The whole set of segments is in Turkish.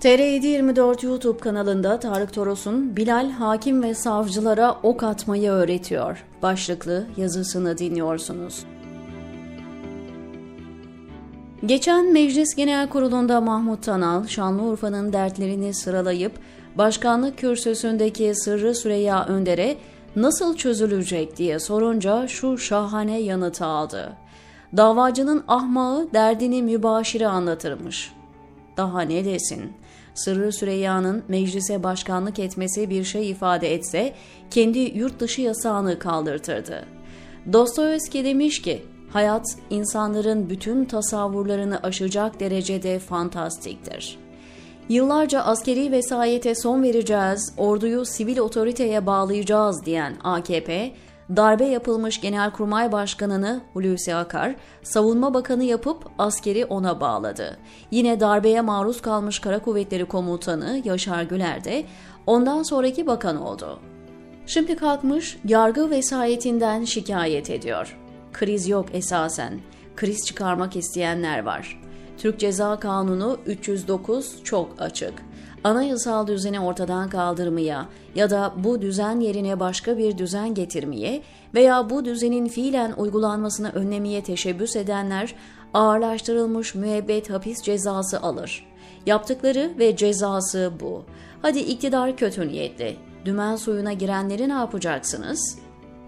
TR724 YouTube kanalında Tarık Toros'un Bilal hakim ve savcılara ok atmayı öğretiyor. Başlıklı yazısını dinliyorsunuz. Geçen Meclis Genel Kurulu'nda Mahmut Tanal, Şanlıurfa'nın dertlerini sıralayıp başkanlık kürsüsündeki Sırrı Süreyya Önder'e nasıl çözülecek diye sorunca şu şahane yanıtı aldı. Davacının ahmağı derdini mübaşire anlatırmış. Daha ne desin? Sırrı Süreyya'nın meclise başkanlık etmesi bir şey ifade etse kendi yurt dışı yasağını kaldırtırdı. Dostoyevski demiş ki, hayat insanların bütün tasavvurlarını aşacak derecede fantastiktir. Yıllarca askeri vesayete son vereceğiz, orduyu sivil otoriteye bağlayacağız diyen AKP, darbe yapılmış Genelkurmay Başkanı'nı Hulusi Akar, Savunma Bakanı yapıp askeri ona bağladı. Yine darbeye maruz kalmış Kara Kuvvetleri Komutanı Yaşar Güler de ondan sonraki bakan oldu. Şimdi kalkmış yargı vesayetinden şikayet ediyor. Kriz yok esasen. Kriz çıkarmak isteyenler var. Türk Ceza Kanunu 309 çok açık anayasal düzeni ortadan kaldırmaya ya da bu düzen yerine başka bir düzen getirmeye veya bu düzenin fiilen uygulanmasını önlemeye teşebbüs edenler ağırlaştırılmış müebbet hapis cezası alır. Yaptıkları ve cezası bu. Hadi iktidar kötü niyetli. Dümen suyuna girenleri ne yapacaksınız?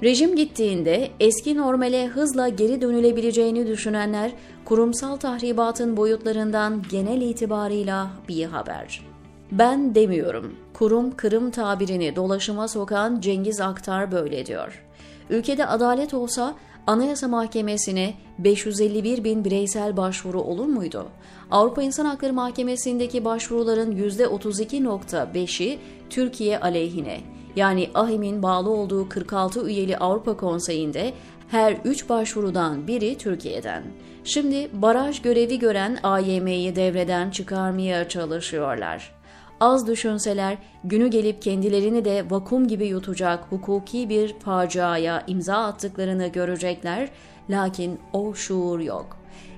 Rejim gittiğinde eski normale hızla geri dönülebileceğini düşünenler kurumsal tahribatın boyutlarından genel itibarıyla bir haber. Ben demiyorum. Kurum kırım tabirini dolaşıma sokan Cengiz Aktar böyle diyor. Ülkede adalet olsa Anayasa Mahkemesi'ne 551 bin bireysel başvuru olur muydu? Avrupa İnsan Hakları Mahkemesi'ndeki başvuruların %32.5'i Türkiye aleyhine. Yani AHİM'in bağlı olduğu 46 üyeli Avrupa Konseyi'nde her 3 başvurudan biri Türkiye'den. Şimdi baraj görevi gören AYM'yi devreden çıkarmaya çalışıyorlar az düşünseler günü gelip kendilerini de vakum gibi yutacak hukuki bir faciaya imza attıklarını görecekler lakin o şuur yok.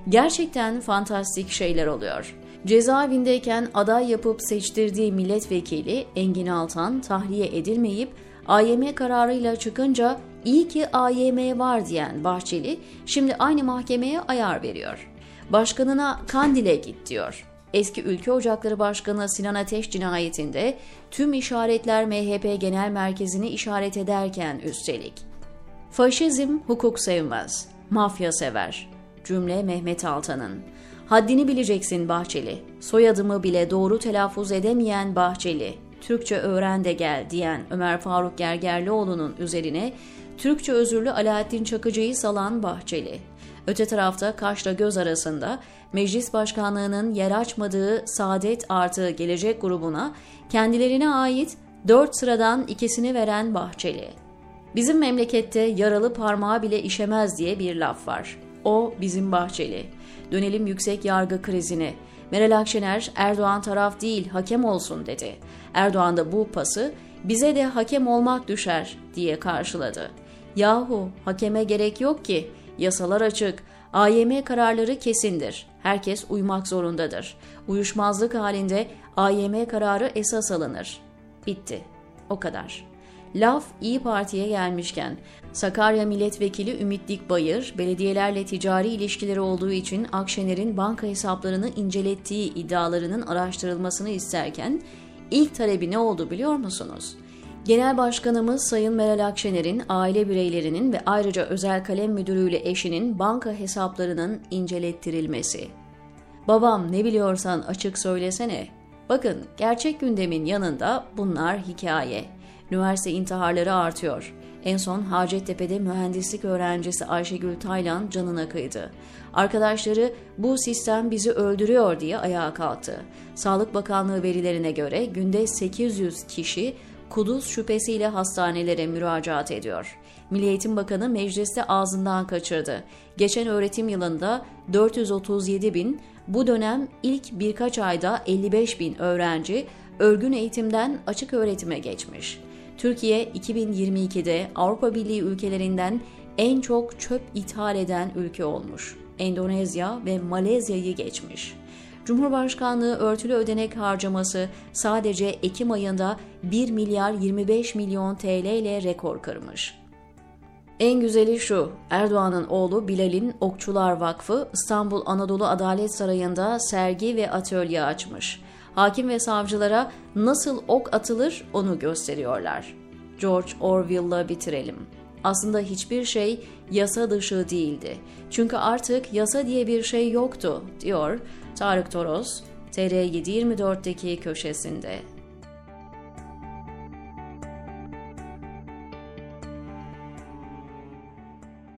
Gerçekten fantastik şeyler oluyor. Cezaevindeyken aday yapıp seçtirdiği milletvekili Engin Altan tahliye edilmeyip AYM kararıyla çıkınca iyi ki AYM var diyen Bahçeli şimdi aynı mahkemeye ayar veriyor. Başkanına Kandil'e git diyor eski Ülke Ocakları Başkanı Sinan Ateş cinayetinde tüm işaretler MHP Genel Merkezi'ni işaret ederken üstelik. Faşizm hukuk sevmez, mafya sever. Cümle Mehmet Altan'ın. Haddini bileceksin Bahçeli. Soyadımı bile doğru telaffuz edemeyen Bahçeli. Türkçe öğren de gel diyen Ömer Faruk Gergerlioğlu'nun üzerine Türkçe özürlü Alaaddin Çakıcı'yı salan Bahçeli. Öte tarafta kaşla göz arasında meclis başkanlığının yer açmadığı Saadet artı Gelecek grubuna kendilerine ait dört sıradan ikisini veren Bahçeli. Bizim memlekette yaralı parmağı bile işemez diye bir laf var. O bizim Bahçeli. Dönelim yüksek yargı krizine. Meral Akşener Erdoğan taraf değil hakem olsun dedi. Erdoğan da bu pası bize de hakem olmak düşer diye karşıladı. Yahu hakeme gerek yok ki yasalar açık, AYM kararları kesindir. Herkes uymak zorundadır. Uyuşmazlık halinde AYM kararı esas alınır. Bitti. O kadar. Laf İyi Parti'ye gelmişken Sakarya Milletvekili Ümit Dikbayır, belediyelerle ticari ilişkileri olduğu için Akşener'in banka hesaplarını incelettiği iddialarının araştırılmasını isterken ilk talebi ne oldu biliyor musunuz? Genel Başkanımız Sayın Meral Akşener'in aile bireylerinin ve ayrıca özel kalem müdürüyle eşinin banka hesaplarının incelettirilmesi. Babam ne biliyorsan açık söylesene. Bakın gerçek gündemin yanında bunlar hikaye. Üniversite intiharları artıyor. En son Hacettepe'de mühendislik öğrencisi Ayşegül Taylan canına kıydı. Arkadaşları bu sistem bizi öldürüyor diye ayağa kalktı. Sağlık Bakanlığı verilerine göre günde 800 kişi kuduz şüphesiyle hastanelere müracaat ediyor. Milli Eğitim Bakanı mecliste ağzından kaçırdı. Geçen öğretim yılında 437 bin, bu dönem ilk birkaç ayda 55 bin öğrenci örgün eğitimden açık öğretime geçmiş. Türkiye 2022'de Avrupa Birliği ülkelerinden en çok çöp ithal eden ülke olmuş. Endonezya ve Malezya'yı geçmiş. Cumhurbaşkanlığı örtülü ödenek harcaması sadece Ekim ayında 1 milyar 25 milyon TL ile rekor kırmış. En güzeli şu, Erdoğan'ın oğlu Bilal'in Okçular Vakfı İstanbul Anadolu Adalet Sarayı'nda sergi ve atölye açmış. Hakim ve savcılara nasıl ok atılır onu gösteriyorlar. George Orwell'la bitirelim. Aslında hiçbir şey yasa dışı değildi. Çünkü artık yasa diye bir şey yoktu, diyor Tarık Toros, TR724'deki köşesinde.